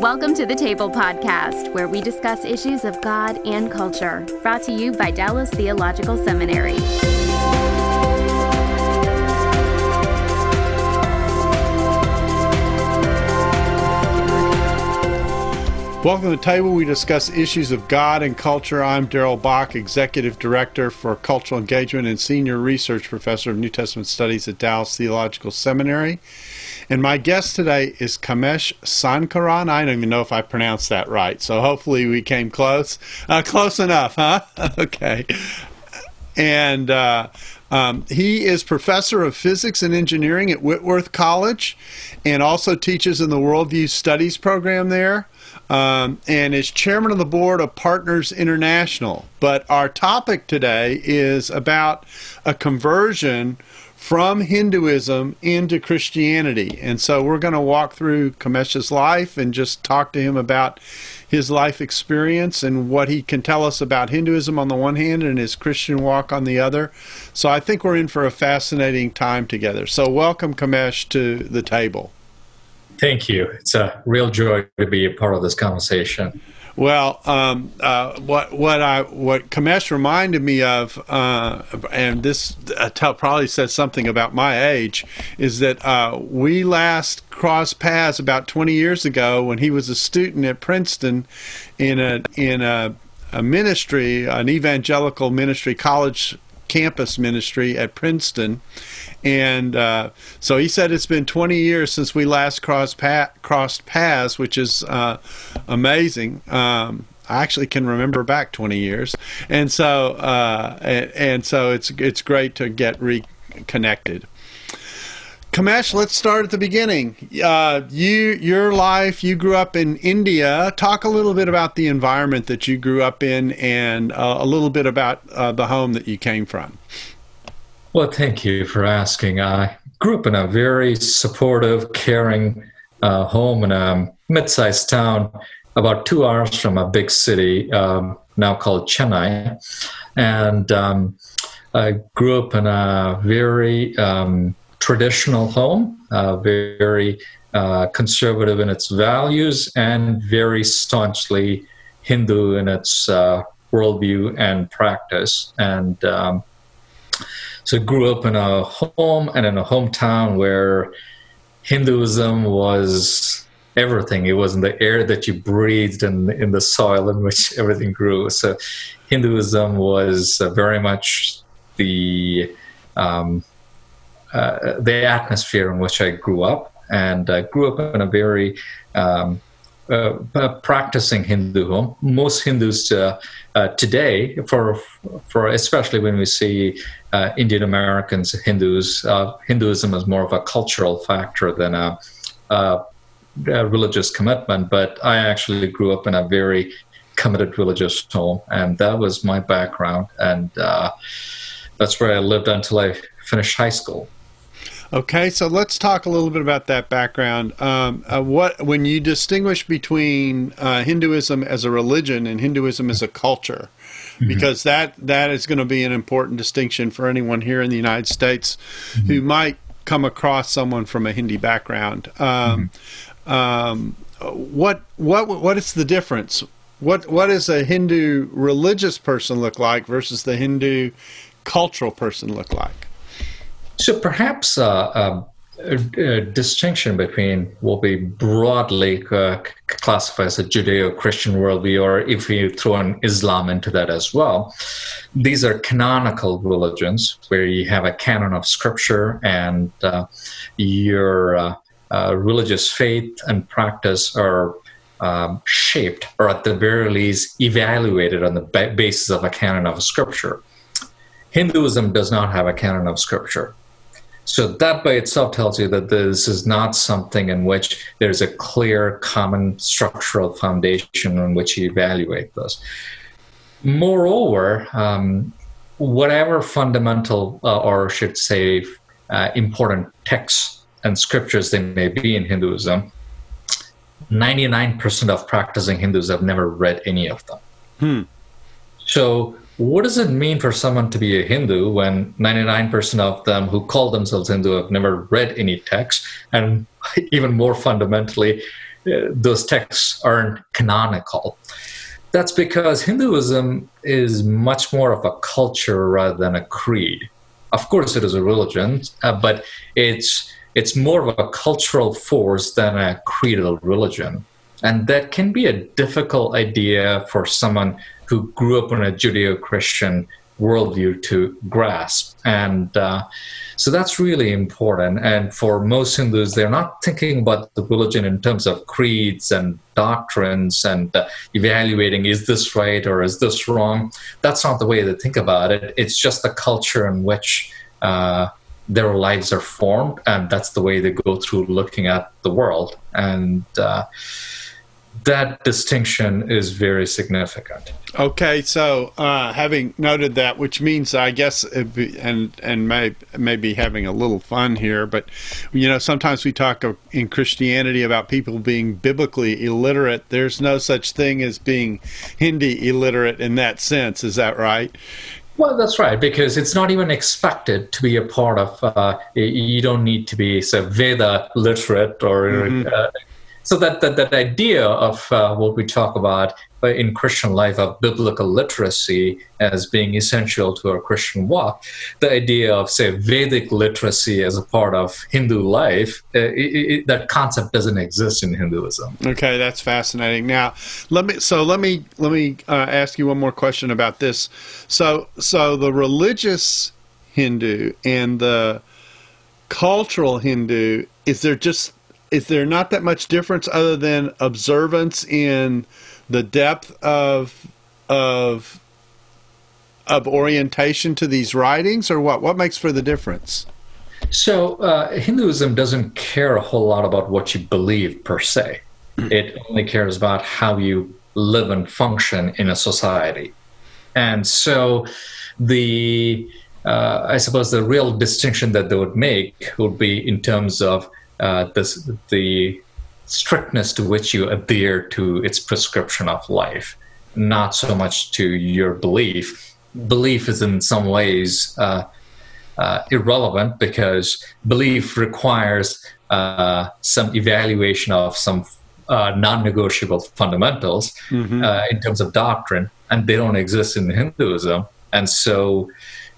Welcome to the Table Podcast, where we discuss issues of God and culture, brought to you by Dallas Theological Seminary. Welcome to the table. We discuss issues of God and culture. I'm Darrell Bock, Executive Director for Cultural Engagement and Senior Research Professor of New Testament Studies at Dallas Theological Seminary. And my guest today is Kamesh Sankaran. I don't even know if I pronounced that right, so hopefully we came close. Uh, close enough, huh? okay. And uh, um, he is professor of physics and engineering at Whitworth College and also teaches in the Worldview Studies program there um, and is chairman of the board of Partners International. But our topic today is about a conversion from Hinduism into Christianity. And so we're going to walk through Kamesh's life and just talk to him about his life experience and what he can tell us about Hinduism on the one hand and his Christian walk on the other. So I think we're in for a fascinating time together. So welcome, Kamesh, to the table. Thank you. It's a real joy to be a part of this conversation. Well, um, uh, what what I what Kamesh reminded me of, uh, and this uh, probably says something about my age, is that uh, we last crossed paths about 20 years ago when he was a student at Princeton in a in a, a ministry, an evangelical ministry, college campus ministry at Princeton, and uh, so he said it's been 20 years since we last crossed, crossed paths, which is uh, amazing. Um, I actually can remember back 20 years, and so uh, and, and, so it's it's great to get reconnected. Kamesh, let's start at the beginning. Uh, you, your life, you grew up in India. Talk a little bit about the environment that you grew up in, and uh, a little bit about uh, the home that you came from. Well, thank you for asking. I grew up in a very supportive, caring uh, home in a mid-sized town, about two hours from a big city um, now called Chennai, and um, I grew up in a very um, traditional home, uh, very uh, conservative in its values, and very staunchly Hindu in its uh, worldview and practice. And um, so, grew up in a home and in a hometown where Hinduism was everything. It was in the air that you breathed and in the soil in which everything grew. So, Hinduism was uh, very much the um, uh, the atmosphere in which I grew up, and I grew up in a very um, uh, practicing Hindu. Most Hindus uh, uh, today, for for especially when we see uh, Indian Americans, Hindus, uh, Hinduism is more of a cultural factor than a, a, a, religious commitment. But I actually grew up in a very committed religious home, and that was my background, and that's where I lived until I finished high school. Okay, so let's talk a little bit about that background. Um, uh, what when you distinguish between uh, Hinduism as a religion and Hinduism as a culture, mm-hmm. because that that is going to be an important distinction for anyone here in the United States mm-hmm. who might come across someone from a Hindi background. Um, mm-hmm. um, what what what is the difference? What what does a Hindu religious person look like versus the Hindu cultural person look like? So perhaps uh, um, a, a, distinction between what we broadly classify as a Judeo-Christian worldview, or if you throw an Islam into that as well, these are canonical religions where you have a canon of scripture and uh, your uh, uh, religious faith and practice are um, shaped, or at the very least, evaluated on the ba- basis of a canon of scripture. Hinduism does not have a canon of scripture. So that by itself tells you that this is not something in which there's a clear common structural foundation on which you evaluate this. Moreover, um, whatever fundamental, uh, or should say, uh, important texts and scriptures they may be in Hinduism, 99% of practicing Hindus have never read any of them. Hmm. So, what does it mean for someone to be a Hindu when 99% of them who call themselves Hindu have never read any text? And even more fundamentally, uh, those texts aren't canonical. That's because Hinduism is much more of a culture rather than a creed. Of course, it is a religion, uh, but it's it's more of a cultural force than a creedal religion. And that can be a difficult idea for someone who grew up in a Judeo Christian worldview to grasp. And uh, so that's really important. And for most Hindus, they're not thinking about the religion in terms of creeds and doctrines and uh, evaluating is this right or is this wrong. That's not the way they think about it. It's just the culture in which. Uh, their lives are formed, and that's the way they go through looking at the world. And uh, that distinction is very significant. Okay, so uh, having noted that, which means I guess, be, and and may maybe having a little fun here, but you know, sometimes we talk in Christianity about people being biblically illiterate. There's no such thing as being Hindi illiterate in that sense. Is that right? Well, that's right, because it's not even expected to be a part of. Uh, you don't need to be say, Veda literate or mm-hmm. uh, so that, that that idea of uh, what we talk about in Christian life of biblical literacy as being essential to our Christian walk, the idea of say Vedic literacy as a part of Hindu life, uh, it, it, that concept doesn't exist in Hinduism. Okay, that's fascinating. Now, let me so let me let me uh, ask you one more question about this. So so the religious Hindu and the cultural Hindu is there just is there not that much difference other than observance in the depth of of of orientation to these writings or what what makes for the difference? So uh, hinduism doesn't care a whole lot about what you believe per se. It only cares about how you live and function in a society. And so the uh, i suppose the real distinction that they would make would be in terms of uh, this, the strictness to which you adhere to its prescription of life, not so much to your belief. Belief is in some ways uh, uh, irrelevant because belief requires uh, some evaluation of some uh, non-negotiable fundamentals mm-hmm. Uh, in terms of doctrine, and they don't exist in Hinduism. And so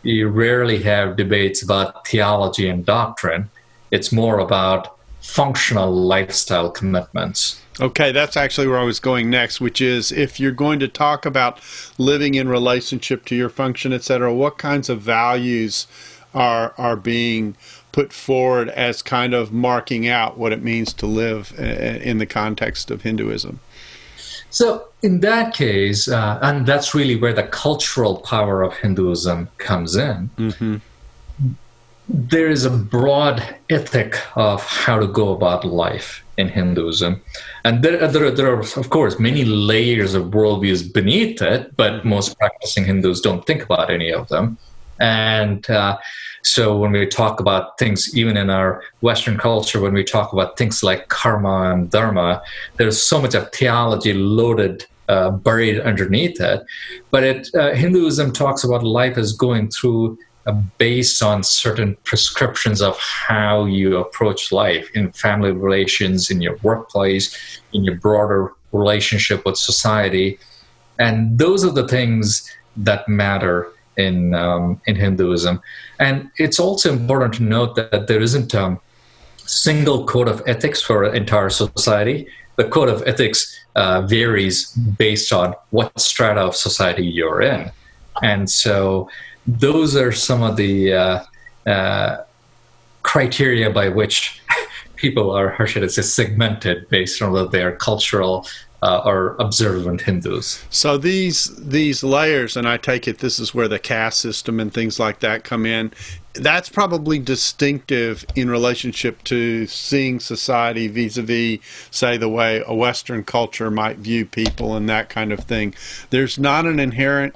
you rarely have debates about theology and doctrine it's more about functional lifestyle commitments. Okay, that's actually where I was going next, which is if you're going to talk about living in relationship to your function, etc., what kinds of values are are being put forward as kind of marking out what it means to live in the context of Hinduism? So, in that case, uh, and that's really where the cultural power of Hinduism comes in. Mm-hmm there is a broad ethic of how to go about life in Hinduism. And there, there, there are, of course, many layers of worldviews beneath it, but most practicing Hindus don't think about any of them. And uh, so when we talk about things, even in our Western culture, when we talk about things like karma and dharma, there's so much of theology loaded. Uh, buried underneath it, but it, uh, Hinduism talks about life as going through based on certain prescriptions of how you approach life in family relations, in your workplace, in your broader relationship with society. And those are the things that matter in, um, in Hinduism. And it's also important to note that there isn't a single code of ethics for an entire society. The code of ethics uh, varies based on what strata of society you're in. And so those are some of the uh, uh, criteria by which people are, how should I say, segmented based on whether they are cultural uh, are observant Hindus. So these these layers, and I take it this is where the caste system and things like that come in that's probably distinctive in relationship to seeing society vis-a-vis say the way a western culture might view people and that kind of thing. There's not an inherent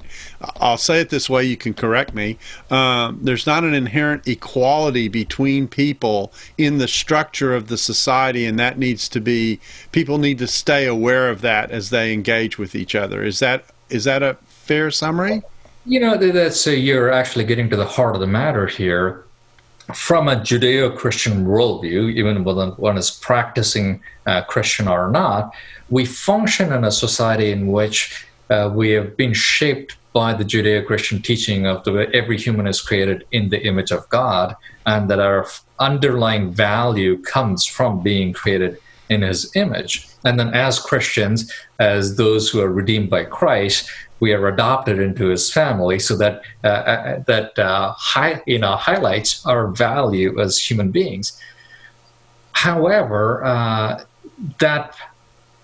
i'll say it this way you can correct me um, there's not an inherent equality between people in the structure of the society and that needs to be people need to stay aware of that as they engage with each other. Is that is that a fair summary you know, that's uh, you're actually getting to the heart of the matter here. From a Judeo-Christian worldview, even whether one is practicing uh, Christian or not, we function in a society in which uh, we have been shaped by the Judeo-Christian teaching of the way every human is created in the image of God, and that our underlying value comes from being created in His image. And then, as Christians, as those who are redeemed by Christ, we are adopted into his family so that uh, uh, that uh, high, you know highlights our value as human beings however uh, that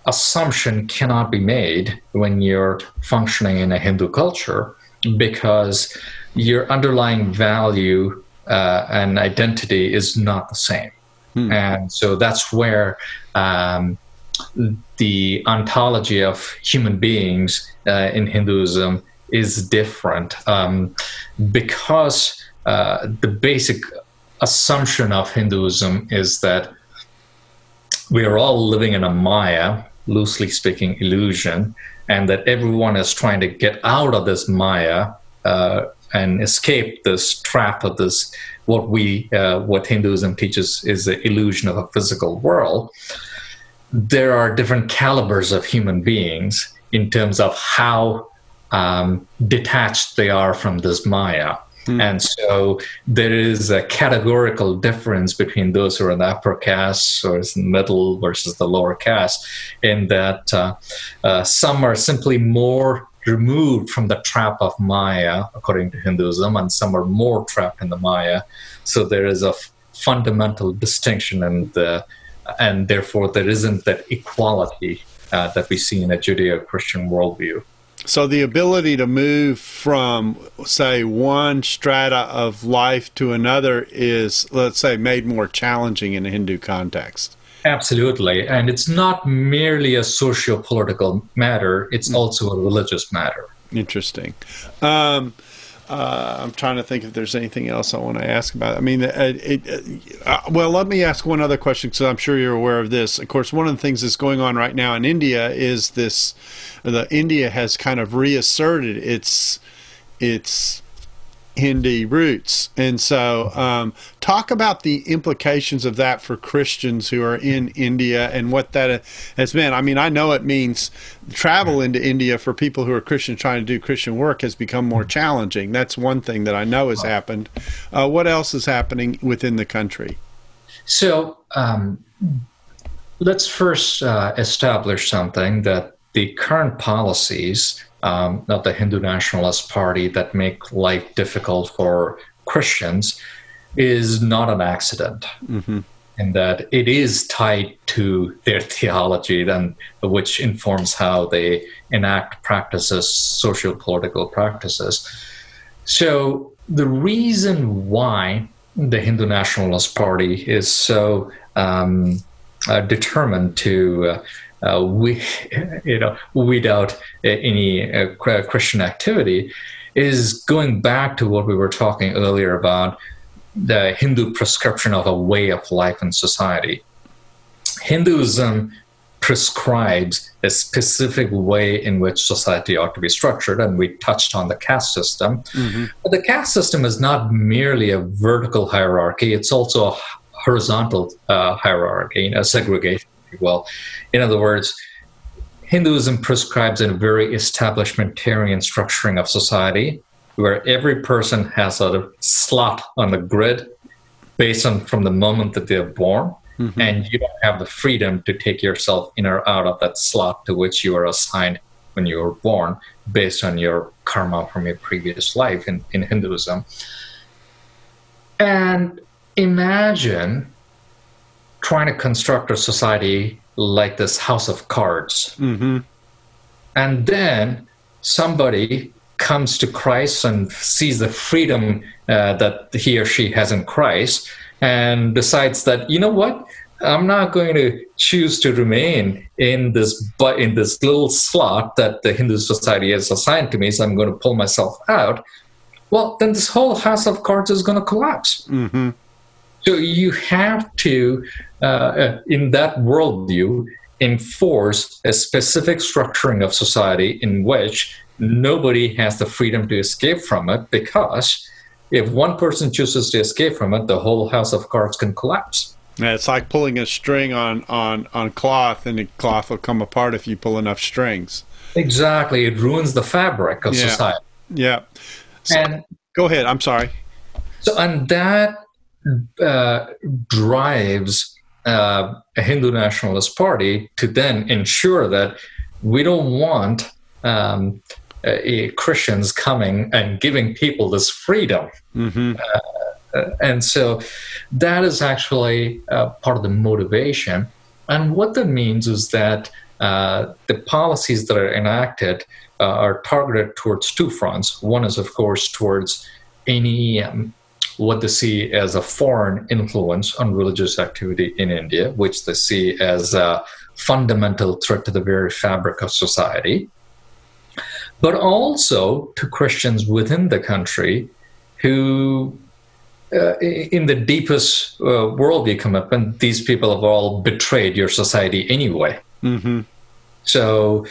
assumption cannot be made when you're functioning in a hindu culture because your underlying value uh, and identity is not the same hmm. and so that's where um, the ontology of human beings uh, in Hinduism is different um, because uh, the basic assumption of Hinduism is that we are all living in a Maya, loosely speaking, illusion, and that everyone is trying to get out of this Maya uh, and escape this trap of this what we uh, what Hinduism teaches is the illusion of a physical world there are different calibers of human beings in terms of how um, detached they are from this Maya. Mm. And so there is a categorical difference between those who are in the upper caste or in the middle versus the lower caste, in that uh, uh, some are simply more removed from the trap of Maya, according to Hinduism, and some are more trapped in the Maya. So there is a f- fundamental distinction in the and therefore there isn't that equality uh, that we see in a Judeo-Christian worldview. So the ability to move from, say, one strata of life to another is, let's say, made more challenging in a Hindu context. Absolutely, and it's not merely a socio-political matter; it's mm. also a religious matter. Interesting. Um, uh, I'm trying to think if there's anything else I want to ask about. I mean, uh, it, it, uh, well, let me ask one other question because I'm sure you're aware of this. Of course, one of the things that's going on right now in India is this: the India has kind of reasserted its its Hindi roots. And so, um, talk about the implications of that for Christians who are in India and what that has meant. I mean, I know it means travel into India for people who are Christian trying to do Christian work has become more challenging. That's one thing that I know has happened. Uh, what else is happening within the country? So, um, let's first uh, establish something that the current policies um, of the Hindu Nationalist Party that make life difficult for Christians is not an accident. Mm-hmm. In that it is tied to their theology, then which informs how they enact practices, social political practices. So the reason why the Hindu Nationalist Party is so um, uh, determined to uh, uh, we, you know, without any uh, Christian activity, is going back to what we were talking earlier about the Hindu prescription of a way of life in society. Hinduism prescribes a specific way in which society ought to be structured, and we touched on the caste system. Mm-hmm. But the caste system is not merely a vertical hierarchy, it's also a horizontal uh, hierarchy, a segregation well. In other words, Hinduism prescribes a very establishmentarian structuring of society where every person has a slot on the grid based on from the moment that they're born. Mm-hmm. And you don't have the freedom to take yourself in or out of that slot to which you are assigned when you were born based on your karma from your previous life in, in Hinduism. And imagine trying to construct a society like this house of cards. Mm-hmm. And then somebody comes to Christ and sees the freedom uh, that he or she has in Christ and decides that, you know what? I'm not going to choose to remain in this but in this little slot that the Hindu society has assigned to me, so I'm going to pull myself out. Well, then this whole house of cards is going to collapse. Mm-hmm. So you have to, uh, uh, in that worldview, enforce a specific structuring of society in which nobody has the freedom to escape from it because if one person chooses to escape from it, the whole house of cards can collapse. Yeah, it's like pulling a string on, on, on cloth, and the cloth will come apart if you pull enough strings. Exactly. It ruins the fabric of Yeah. society. Yeah. So- And go ahead. I'm sorry. So, and that uh, drives uh, a Hindu nationalist party to then ensure that we don't want um, uh, Christians coming and giving people this freedom. Mm-hmm. Uh, and so that is actually uh, part of the motivation. And what that means is that uh, the policies that are enacted uh, are targeted towards two fronts. One is, of course, towards any um, what they see as a foreign influence on religious activity in India, which they see as a fundamental threat to the very fabric of society, but also to Christians within the country who uh, in the deepest uh, worldview commitment, these people have all betrayed your society anyway. Mm-hmm. So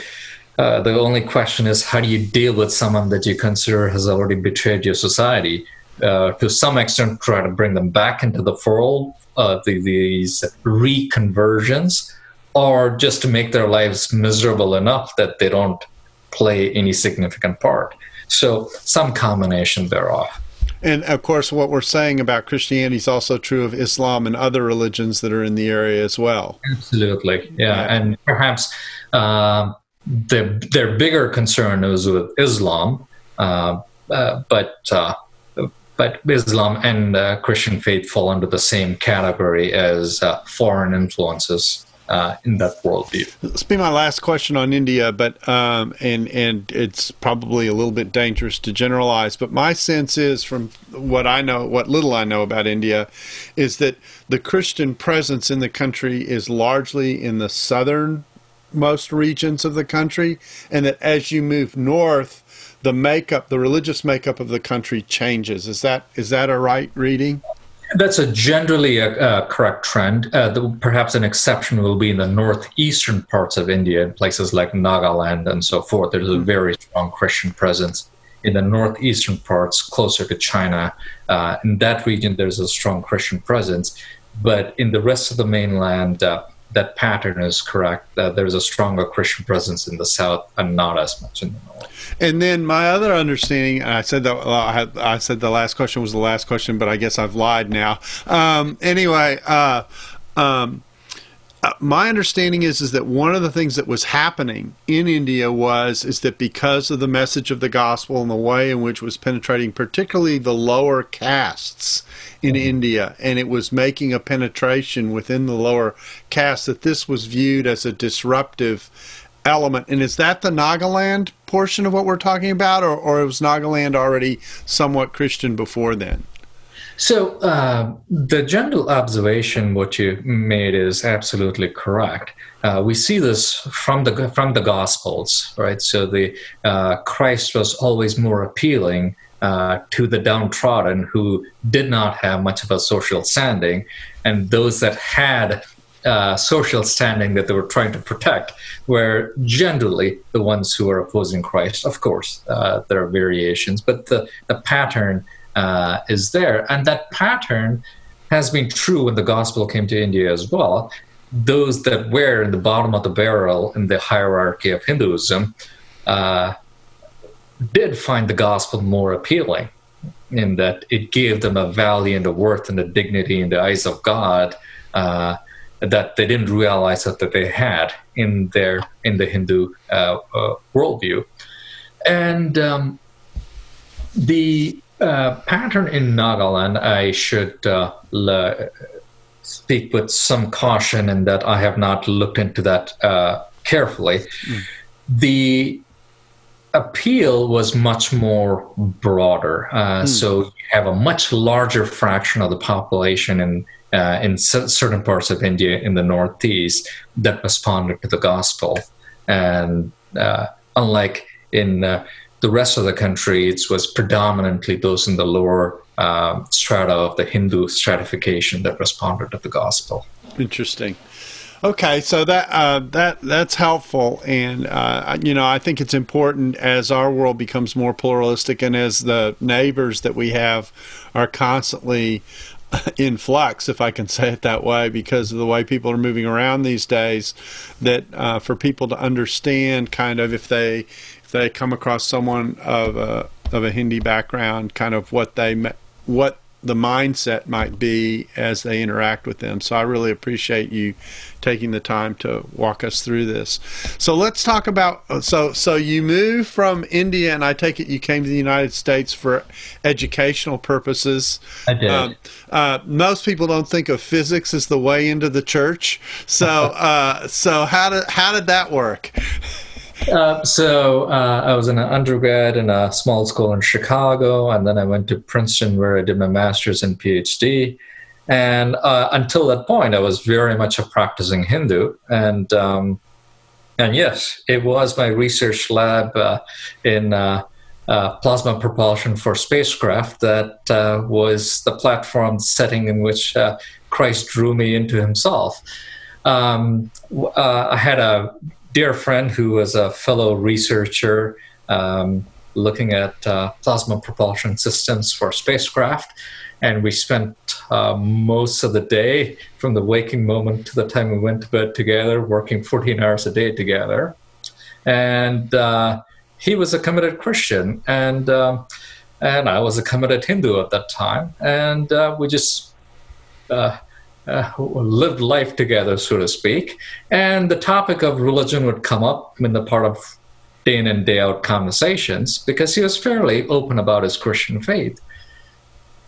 uh, the only question is how do you deal with someone that you consider has already betrayed your society? Uh, to some extent, try to bring them back into the fold, uh, the, these reconversions, or just to make their lives miserable enough that they don't play any significant part. So, some combination thereof. And of course, what we're saying about Christianity is also true of Islam and other religions that are in the area as well. Absolutely, yeah, Yeah. and perhaps uh, the, their bigger concern is with Islam, uh, uh, but uh, but Islam and uh, Christian faith fall under the same category as uh, foreign influences uh, in that worldview. This will be my last question on India, but um, and and it's probably a little bit dangerous to generalize. But my sense is, from what I know, what little I know about India, is that the Christian presence in the country is largely in the southernmost regions of the country, and that as you move north, the makeup, the religious makeup of the country changes. Is that is that a right reading? That's a generally a, correct trend. Uh, the, perhaps an exception will be in the northeastern parts of India, in places like Nagaland and so forth. There's a very strong Christian presence. In the northeastern parts, closer to China, uh, in that region, there's a strong Christian presence. But in the rest of the mainland, uh, that pattern is correct. that there's a stronger Christian presence in the south and not as much in the north. And then my other understanding, and I said that I said the last question was the last question, but I guess I've lied now. Um, anyway, uh, um, uh, my understanding is is that one of the things that was happening in India was is that because of the message of the gospel and the way in which it was penetrating, particularly the lower castes in India, and it was making a penetration within the lower caste, that this was viewed as a disruptive element. And is that the Nagaland portion of what we're talking about, or, or was Nagaland already somewhat Christian before then? So uh, the general observation what you made is absolutely correct. Uh, we see this from the from the Gospels, right? So the uh, Christ was always more appealing uh, to the downtrodden who did not have much of a social standing, and those that had uh, social standing that they were trying to protect were generally the ones who were opposing Christ. Of course, uh, there are variations, but the, the pattern uh, is there. And that pattern has been true when the gospel came to India as well. Those that were in the bottom of the barrel in the hierarchy of Hinduism uh, did find the gospel more appealing in that it gave them a value and a worth and a dignity in the eyes of God uh, that they didn't realize that, that they had in their in the Hindu uh, uh, worldview. And um, the uh, pattern in Nagaland, I should uh, le- speak with some caution in that I have not looked into that uh, carefully. Mm. The appeal was much more broader. Uh, mm. So you have a much larger fraction of the population in uh, in c- certain parts of India in the northeast that responded to the gospel, and uh, unlike in uh, the rest of the country, it was predominantly those in the lower uh, strata of the Hindu stratification that responded to the gospel. Interesting. Okay, so that uh, that that's helpful, and uh, you know I think it's important as our world becomes more pluralistic, and as the neighbors that we have are constantly in flux, if I can say it that way, because of the way people are moving around these days. That uh, for people to understand, kind of, if they they come across someone of a of a Hindi background, kind of what they what the mindset might be as they interact with them. So I really appreciate you taking the time to walk us through this. So let's talk about so so you moved from India and I take it you came to the United States for educational purposes. I did. Um, uh, most people don't think of physics as the way into the church. So uh, so how did how did that work? Uh, so uh, I was an undergrad in a small school in Chicago, and then I went to Princeton where I did my master's and PhD. And uh, until that point, I was very much a practicing Hindu, and um, and yes, it was my research lab uh, in uh, plasma propulsion for spacecraft that was the platform setting in which Christ drew me into Himself. Um, I had a dear friend who was a fellow researcher um, looking at uh, plasma propulsion systems for spacecraft. And we spent uh, most of the day from the waking moment to the time we went to bed together, working 14 hours a day together. And uh, he was a committed Christian, and um, and I was a committed Hindu at that time. And uh, we just uh, lived life together, so to speak. And the topic of religion would come up in the part of day in and day out conversations because he was fairly open about his Christian faith.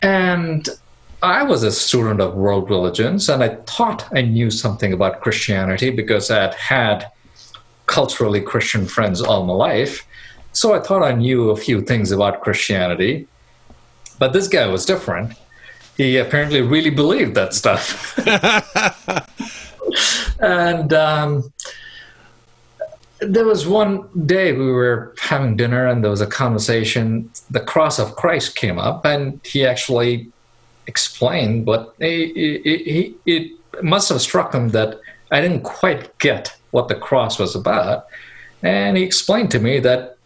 And I was a student of world religions, and I thought I knew something about Christianity because I had had culturally Christian friends all my life. So I thought I knew a few things about Christianity. But this guy was different he apparently really believed that stuff. and um, there was one day we were having dinner and there was a conversation. The cross of Christ came up, and he actually explained what it, it must have struck him that I didn't quite get what the cross was about. And he explained to me that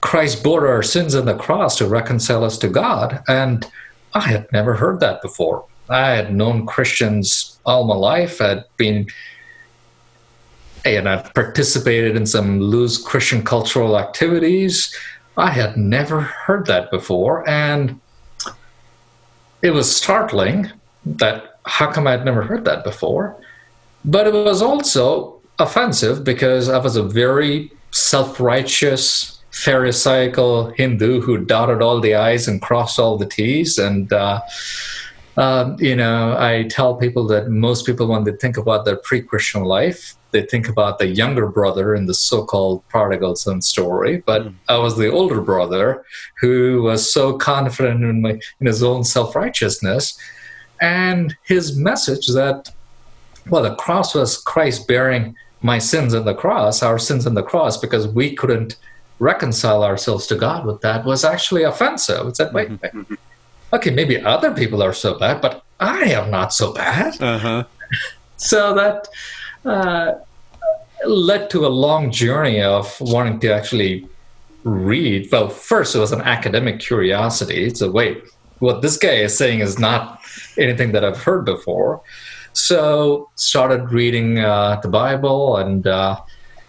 Christ bore our sins on the cross to reconcile us to God. And I had never heard that before. I had known Christians all my life. I'd been and I'd participated in some loose Christian cultural activities. I had never heard that before, and it was startling that how come I'd never heard that before? But it was also offensive because I was a very self righteous, Pharisaical Hindu who dotted all the I's and crossed all the T's. And, uh, uh, you know, I tell people that most people, when they think about their pre Christian life, they think about the younger brother in the so called prodigal son story. But mm. I was the older brother who was so confident in, my, in his own self righteousness. And his message that, well, the cross was Christ bearing my sins on the cross, our sins on the cross, because we couldn't reconcile ourselves to God with that was actually offensive. It's that, wait, wait, mm-hmm. okay, maybe other people are so bad, but I am not so bad. Uh-huh. so that uh, led to a long journey of wanting to actually read. Well, first, it was an academic curiosity. So, wait, what this guy is saying is not anything that I've heard before. So, started reading uh, the Bible, and uh,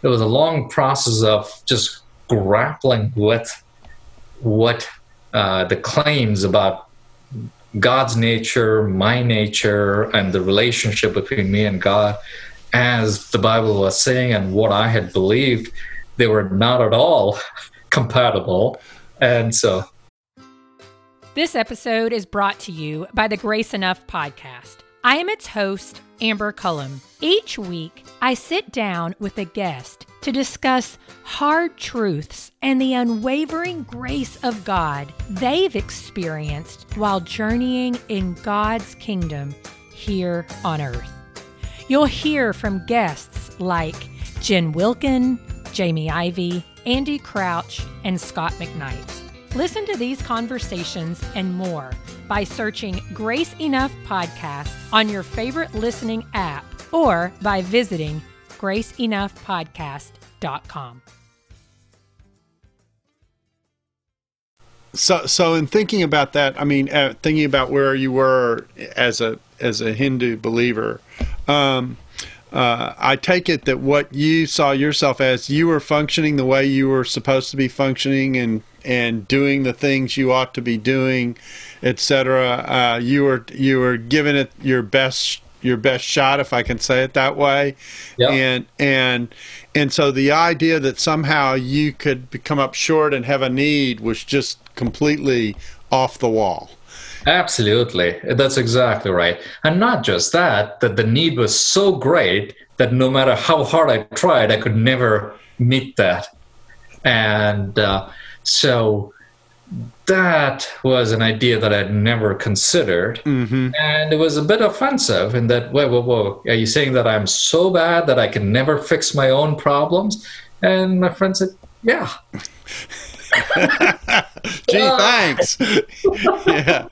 it was a long process of just grappling with what uh, the claims about God's nature, my nature, and the relationship between me and God, as the Bible was saying and what I had believed, they were not at all compatible. And so. This episode is brought to you by the Grace Enough podcast. I am its host, Amber Cullum. Each week, I sit down with a guest to discuss hard truths and the unwavering grace of God they've experienced while journeying in God's kingdom here on earth. You'll hear from guests like Jen Wilkin, Jamie Ivey, Andy Crouch, and Scot McKnight. Listen to these conversations and more by searching Grace Enough Podcast on your favorite listening app or by visiting graceenoughpodcast.com. So, so in thinking about that, I mean, uh, thinking about where you were as a as a Hindu believer, um, uh, I take it that what you saw yourself as, you were functioning the way you were supposed to be functioning, and and doing the things you ought to be doing, etc. Uh, you were you were giving it your best your best shot, if I can say it that way. Yep. And and and so the idea that somehow you could come up short and have a need was just completely off the wall. Absolutely. That's exactly right. And not just that, that the need was so great that no matter how hard I tried, I could never meet that. And uh, so that was an idea that I'd never considered. Mm-hmm. And it was a bit offensive in that, whoa, whoa, whoa, are you saying that I'm so bad that I can never fix my own problems? And my friend said, yeah. Gee, thanks. yeah.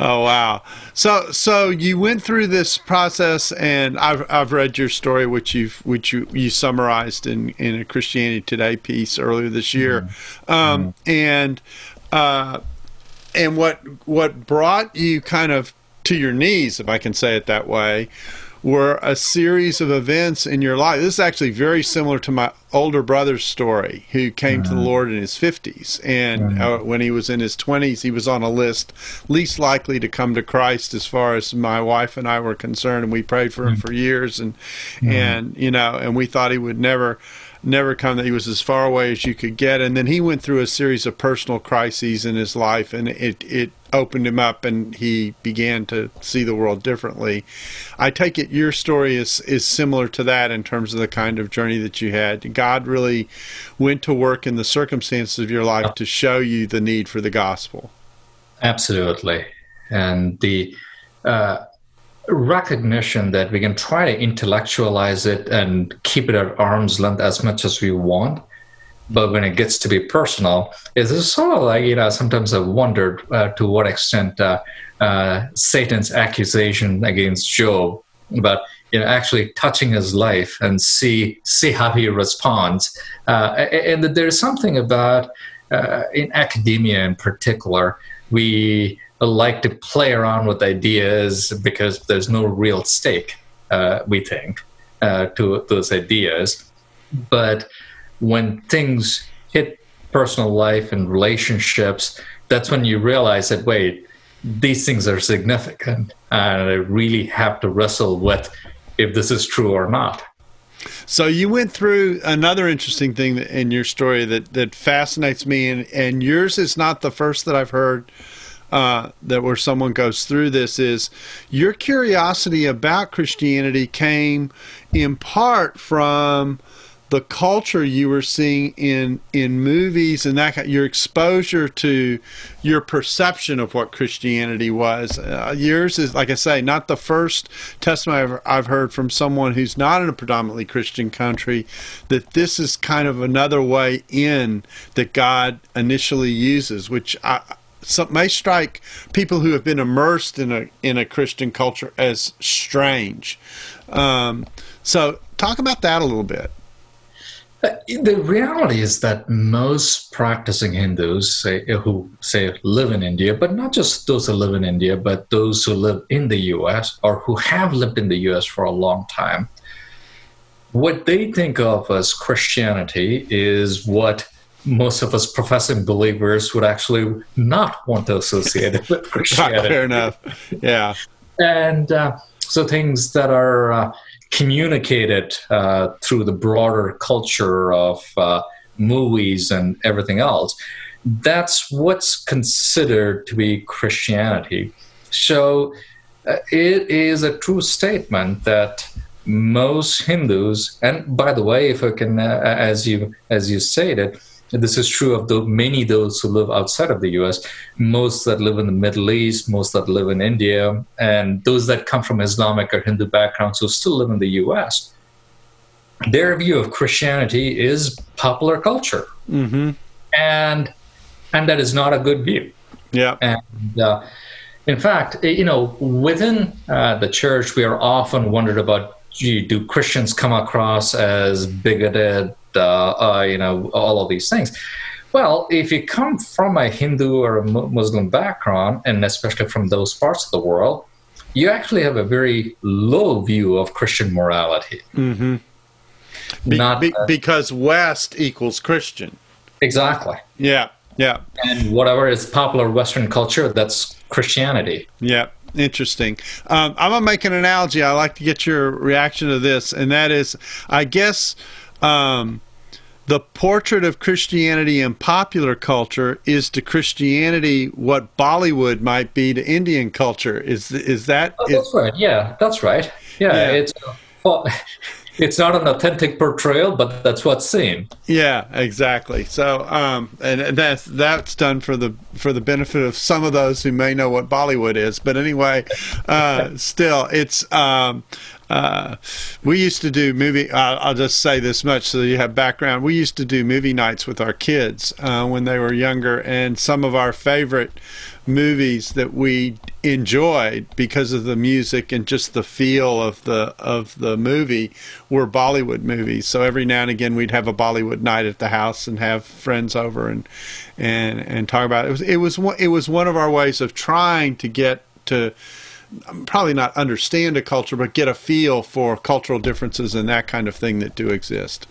Oh wow. So so you went through this process, and I've I've read your story, which you've which you you summarized in in a Christianity Today piece earlier this year, um, and uh, and what what brought you kind of to your knees, if I can say it that way, were a series of events in your life. This is actually very similar to my older brother's story, who came to the Lord in his 50s. And uh, when he was in his 20s, he was on a list least likely to come to Christ as far as my wife and I were concerned. And we prayed for him for years. And, and, you know, and we thought he would never never come that he was as far away as you could get. And then he went through a series of personal crises in his life and it it opened him up and he began to see the world differently. I take it your story is is similar to that in terms of the kind of journey that you had. God really went to work in the circumstances of your life to show you the need for the gospel. Absolutely. And the uh, recognition that we can try to intellectualize it and keep it at arm's length as much as we want. But when it gets to be personal, it's sort of like, you know, sometimes I've wondered uh, to what extent uh, uh, Satan's accusation against Job about, you know, actually touching his life and see see how he responds. Uh, and that there's something about, uh, in academia in particular, we like to play around with ideas because there's no real stake, uh, we think, uh, to those ideas. But when things hit personal life and relationships, that's when you realize that, wait, these things are significant. And I really have to wrestle with if this is true or not. So you went through another interesting thing in your story that, that fascinates me, and, and yours is not the first that I've heard uh, that where someone goes through this is your curiosity about Christianity came in part from the culture you were seeing in in movies and that your exposure to your perception of what Christianity was. Uh, yours is, like I say, not the first testimony I've, I've heard from someone who's not in a predominantly Christian country that this is kind of another way in that God initially uses, which I some, may strike people who have been immersed in a in a Christian culture as strange. Um, so, talk about that a little bit. The reality is that most practicing Hindus say, who say live in India, but not just those who live in India, but those who live in the US or who have lived in the US for a long time, what they think of as Christianity is what most of us professing believers would actually not want to associate it with Christianity. Fair enough. Yeah. And uh, so things that are uh, communicated uh, through the broader culture of uh, movies and everything else, that's what's considered to be Christianity. So uh, it is a true statement that most Hindus, and by the way, if I can, uh, as you as you stated, this is true of the many those who live outside of the U.S. Most that live in the Middle East, most that live in India, and those that come from Islamic or Hindu backgrounds who still live in the U.S. Their view of Christianity is popular culture, Mm-hmm. and and that is not a good view. Yeah. And uh, in fact, you know, within uh, the church, we are often wondered about: gee, do Christians come across as bigoted? Uh, uh, you know, all of these things. Well, if you come from a Hindu or a Muslim background, and especially from those parts of the world, you actually have a very low view of Christian morality. Mm-hmm. Be- Not be- because West equals Christian. exactly. Yeah. Yeah. And whatever is popular Western culture, that's Christianity. Yeah, interesting. Um, I'm gonna make an analogy. I like to get your reaction to this, and that is, I guess, um, the portrait of Christianity in popular culture is to Christianity what Bollywood might be to Indian culture. Is is that? Oh, Is, that's right. Yeah, that's right. Yeah, Yeah. it's well, it's not an authentic portrayal, but that's what's seen. yeah, exactly. So, um, and and that's that's done for the for the benefit of some of those who may know what Bollywood is. But anyway, uh, still, it's. Um, uh, we used to do movie. Uh, I'll just say this much so you have background. We used to do movie nights with our kids uh, when they were younger, and some of our favorite movies that we enjoyed because of the music and just the feel of the of the movie were Bollywood movies. So every now and again we'd have a Bollywood night at the house and have friends over and and and talk about it. It was it was one, it was one of our ways of trying to get to probably not understand a culture, but get a feel for cultural differences and that kind of thing that do exist.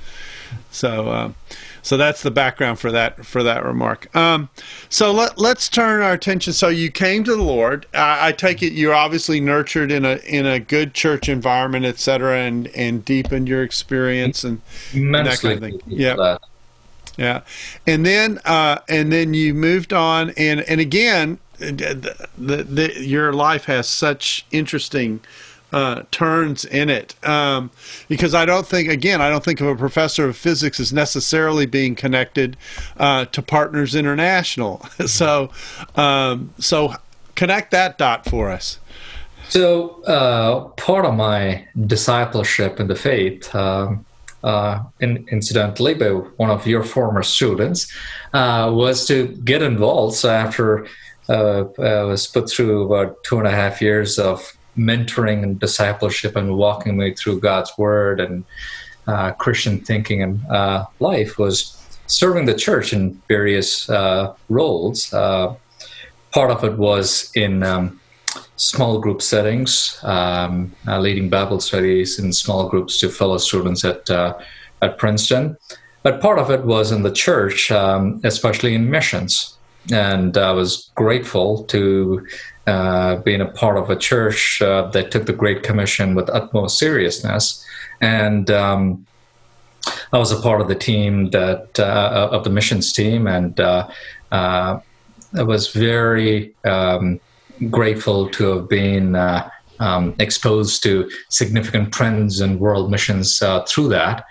So, um, so that's the background for that for that remark. Um, so let let's turn our attention. So you came to the Lord. I, I take it you're obviously nurtured in a in a good church environment, et cetera, and and deepened your experience and Immensely. that kind of thing. Yeah. yeah, and then uh, and then you moved on, and and again, the, the, the, your life has such interesting uh, turns in it um, because I don't think again I don't think of a professor of physics as necessarily being connected uh, to Partners International. so um, so connect that dot for us. So uh, part of my discipleship in the faith. Um, uh, in, incidentally, by one of your former students, uh, was to get involved. So after uh, I was put through about two and a half years of mentoring and discipleship and walking me through God's Word and uh, Christian thinking and uh, life, was serving the church in various uh, roles. Uh, part of it was in um, small group settings, um, uh, leading Bible studies in small groups to fellow students at uh, at Princeton. But part of it was in the church, um, especially in missions. And I was grateful to uh, being a part of a church uh, that took the Great Commission with utmost seriousness. And um, I was a part of the team that uh, of the missions team, and uh, I was very um, grateful to have been uh, um, exposed to significant trends in world missions uh, through that.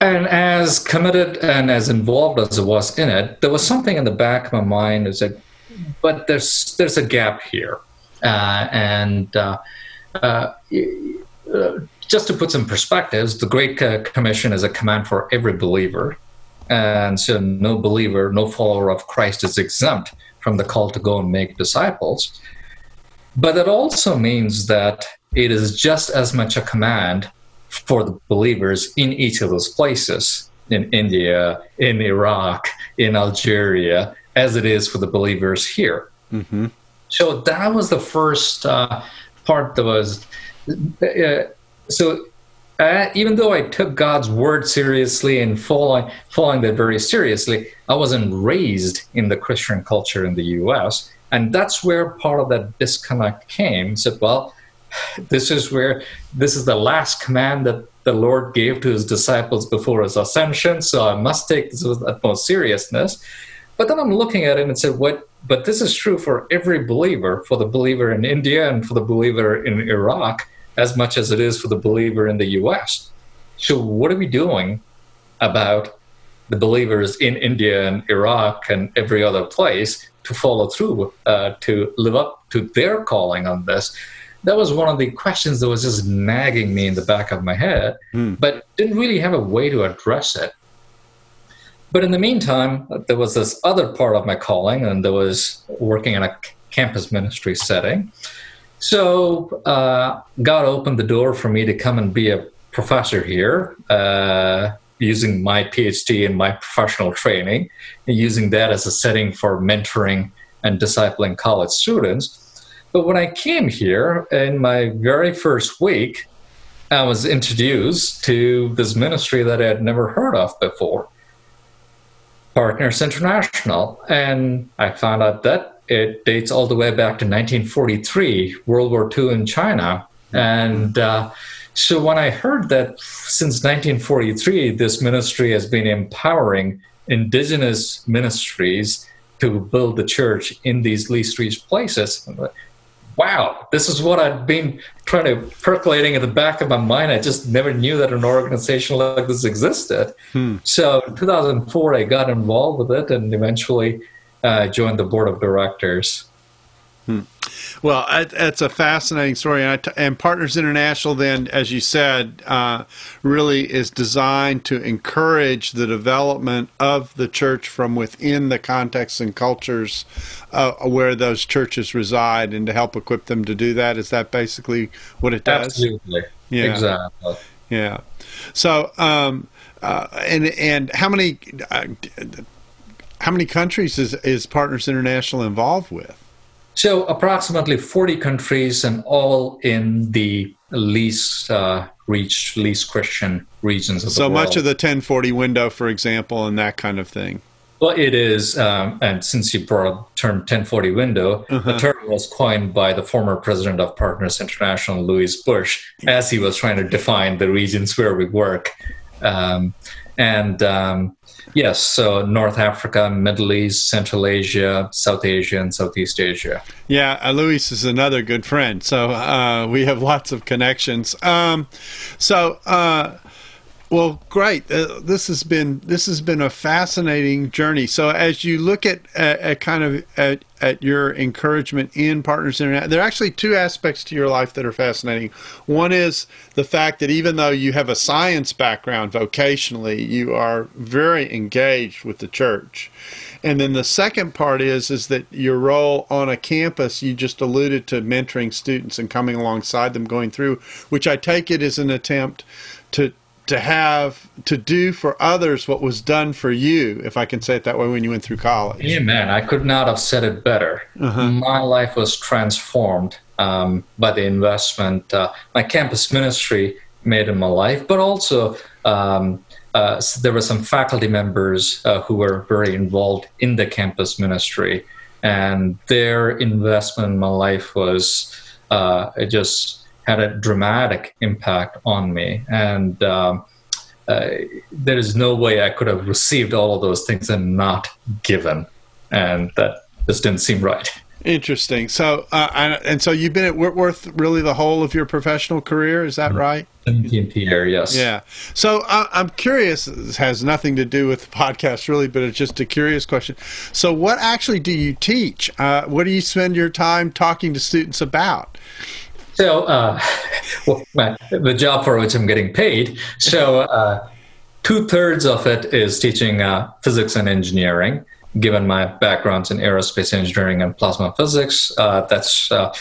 And as committed and as involved as I was in it, there was something in the back of my mind that said, but there's there's a gap here, uh, and uh, uh, just to put some perspectives, the Great Commission is a command for every believer, and so no believer, no follower of Christ is exempt from the call to go and make disciples. But it also means that it is just as much a command for the believers in each of those places in India, in Iraq, in Algeria, as it is for the believers here. Mm-hmm. So that was the first uh, part that was. Uh, so uh, even though I took God's word seriously and following, following that very seriously, I wasn't raised in the Christian culture in the US. And that's where part of that disconnect came. Said, well, this is where this is the last command that the Lord gave to his disciples before his ascension, so I must take this with utmost seriousness. But then I'm looking at it and said, what but this is true for every believer, for the believer in India and for the believer in Iraq, as much as it is for the believer in the US. So, what are we doing about the believers in India and Iraq and every other place to follow through, uh, to live up to their calling on this? That was one of the questions that was just nagging me in the back of my head, mm. but didn't really have a way to address it. But in the meantime, there was this other part of my calling, and there was working in a campus ministry setting. So uh, God opened the door for me to come and be a professor here. Uh, using my PhD and my professional training and using that as a setting for mentoring and discipling college students. But when I came here in my very first week, I was introduced to this ministry that I had never heard of before, Partners International. And I found out that it dates all the way back to 1943, World War II in China. And uh, so when I heard that since 1943, this ministry has been empowering indigenous ministries to build the church in these least reached places. Wow, this is what I'd been trying to percolating in the back of my mind. I just never knew that an organization like this existed. Hmm. So in 2004, I got involved with it and eventually uh, joined the board of directors. Hmm. Well, it's a fascinating story, and, and, Partners International, then, as you said, uh, really is designed to encourage the development of the church from within the contexts and cultures uh, where those churches reside, and to help equip them to do that. Is that basically what it does? Absolutely. Yeah. Exactly. Yeah. So, um, uh, and and how many uh, how many countries is is Partners International involved with? So, approximately 40 countries, and all in the least uh, reached, least Christian regions of so the world. So much of the 1040 window, for example, and that kind of thing. Well, it is, um, and since you brought the term 1040 window, uh-huh. the term was coined by the former president of Partners International, Luis Bush, as he was trying to define the regions where we work. Um, and um, yes, so North Africa, Middle East, Central Asia, South Asia, and Southeast Asia. Yeah, uh, Luis is another good friend. So uh, we have lots of connections. Um, so. Uh, well, great. Uh, this has been this has been a fascinating journey. So, as you look at, at, at kind of at, at your encouragement in Partners Internet, there are actually two aspects to your life that are fascinating. One is the fact that even though you have a science background vocationally, you are very engaged with the church. And then the second part is is that your role on a campus, you just alluded to mentoring students and coming alongside them going through, which I take it is an attempt to to have to do for others what was done for you, if I can say it that way, when you went through college. Yeah, man, I could not have said it better. Uh-huh. My life was transformed um, by the investment uh, my campus ministry made in my life, but also um, uh, there were some faculty members uh, who were very involved in the campus ministry, and their investment in my life was uh, just had a dramatic impact on me. And um, uh, there is no way I could have received all of those things and not given. And that just didn't seem right. Interesting. So, uh, and, and, so you've been at Whitworth really the whole of your professional career, is that mm-hmm. right? 17th year, yes. Yeah. So uh, I'm curious, this has nothing to do with the podcast really, but it's just a curious question. So, what actually do you teach? Uh, what do you spend your time talking to students about? So, uh, well, the job for which I'm getting paid. So, uh, two thirds of it is teaching uh, physics and engineering. Given my backgrounds in aerospace engineering and plasma physics, uh, that's uh,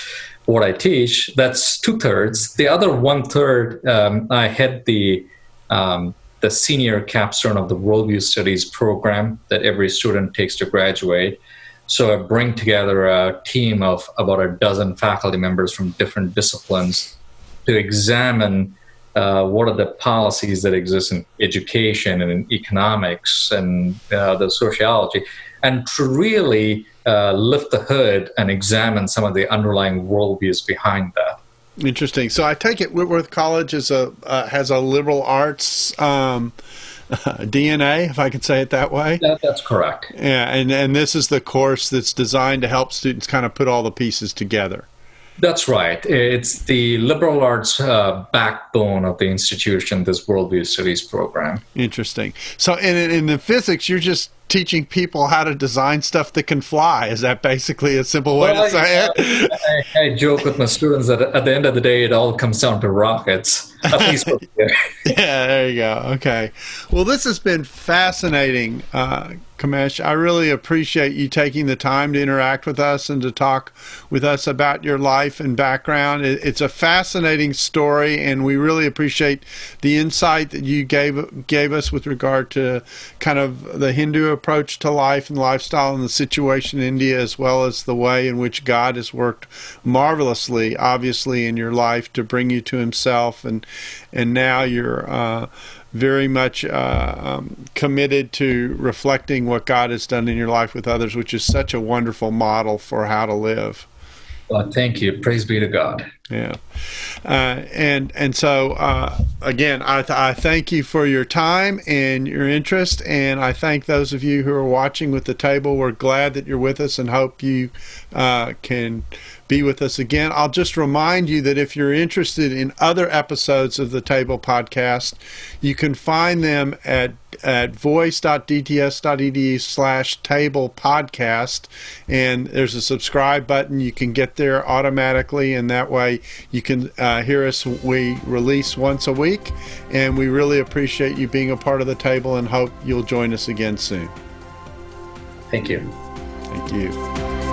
what I teach. That's two thirds. The other one third, um, I head the um, the senior capstone of the Worldview Studies program that every student takes to graduate. So I bring together a team of about a dozen faculty members from different disciplines to examine uh, what are the policies that exist in education and in economics and uh, the sociology, and to really uh, lift the hood and examine some of the underlying worldviews behind that. Interesting. So I take it Whitworth College is a uh, has a liberal arts um, DNA, if I can say it that way. That, that's correct. Yeah, and and this is the course that's designed to help students kind of put all the pieces together. That's right. It's the liberal arts uh, backbone of the institution, this Worldview Studies program. Interesting. So, in, in the physics, you're just teaching people how to design stuff that can fly. Is that basically a simple way well, to say it? I, I, joke with my students that at the end of the day, it all comes down to rockets. At least, yeah, there you go. Okay. Well, this has been fascinating. Uh, Kamesh. I really appreciate you taking the time to interact with us and to talk with us about your life and background. It's a fascinating story, and we really appreciate the insight that you gave gave us with regard to kind of the Hindu approach to life and lifestyle and the situation in India, as well as the way in which God has worked marvelously, obviously, in your life to bring you to Himself, and and now you're. Uh, very much uh, um, committed to reflecting what God has done in your life with others, which is such a wonderful model for how to live. Well, thank you. Praise be to God. Yeah, uh, and and so uh, again, I, th- I thank you for your time and your interest, and I thank those of you who are watching with the table. We're glad that you're with us, and hope you uh, can be with us again. I'll just remind you that if you're interested in other episodes of the Table Podcast, you can find them at at voice.dts.edu slash table podcast. And there's a subscribe button. You can get there automatically. And that way you can uh, hear us. We release once a week. And we really appreciate you being a part of the table and hope you'll join us again soon. Thank you. Thank you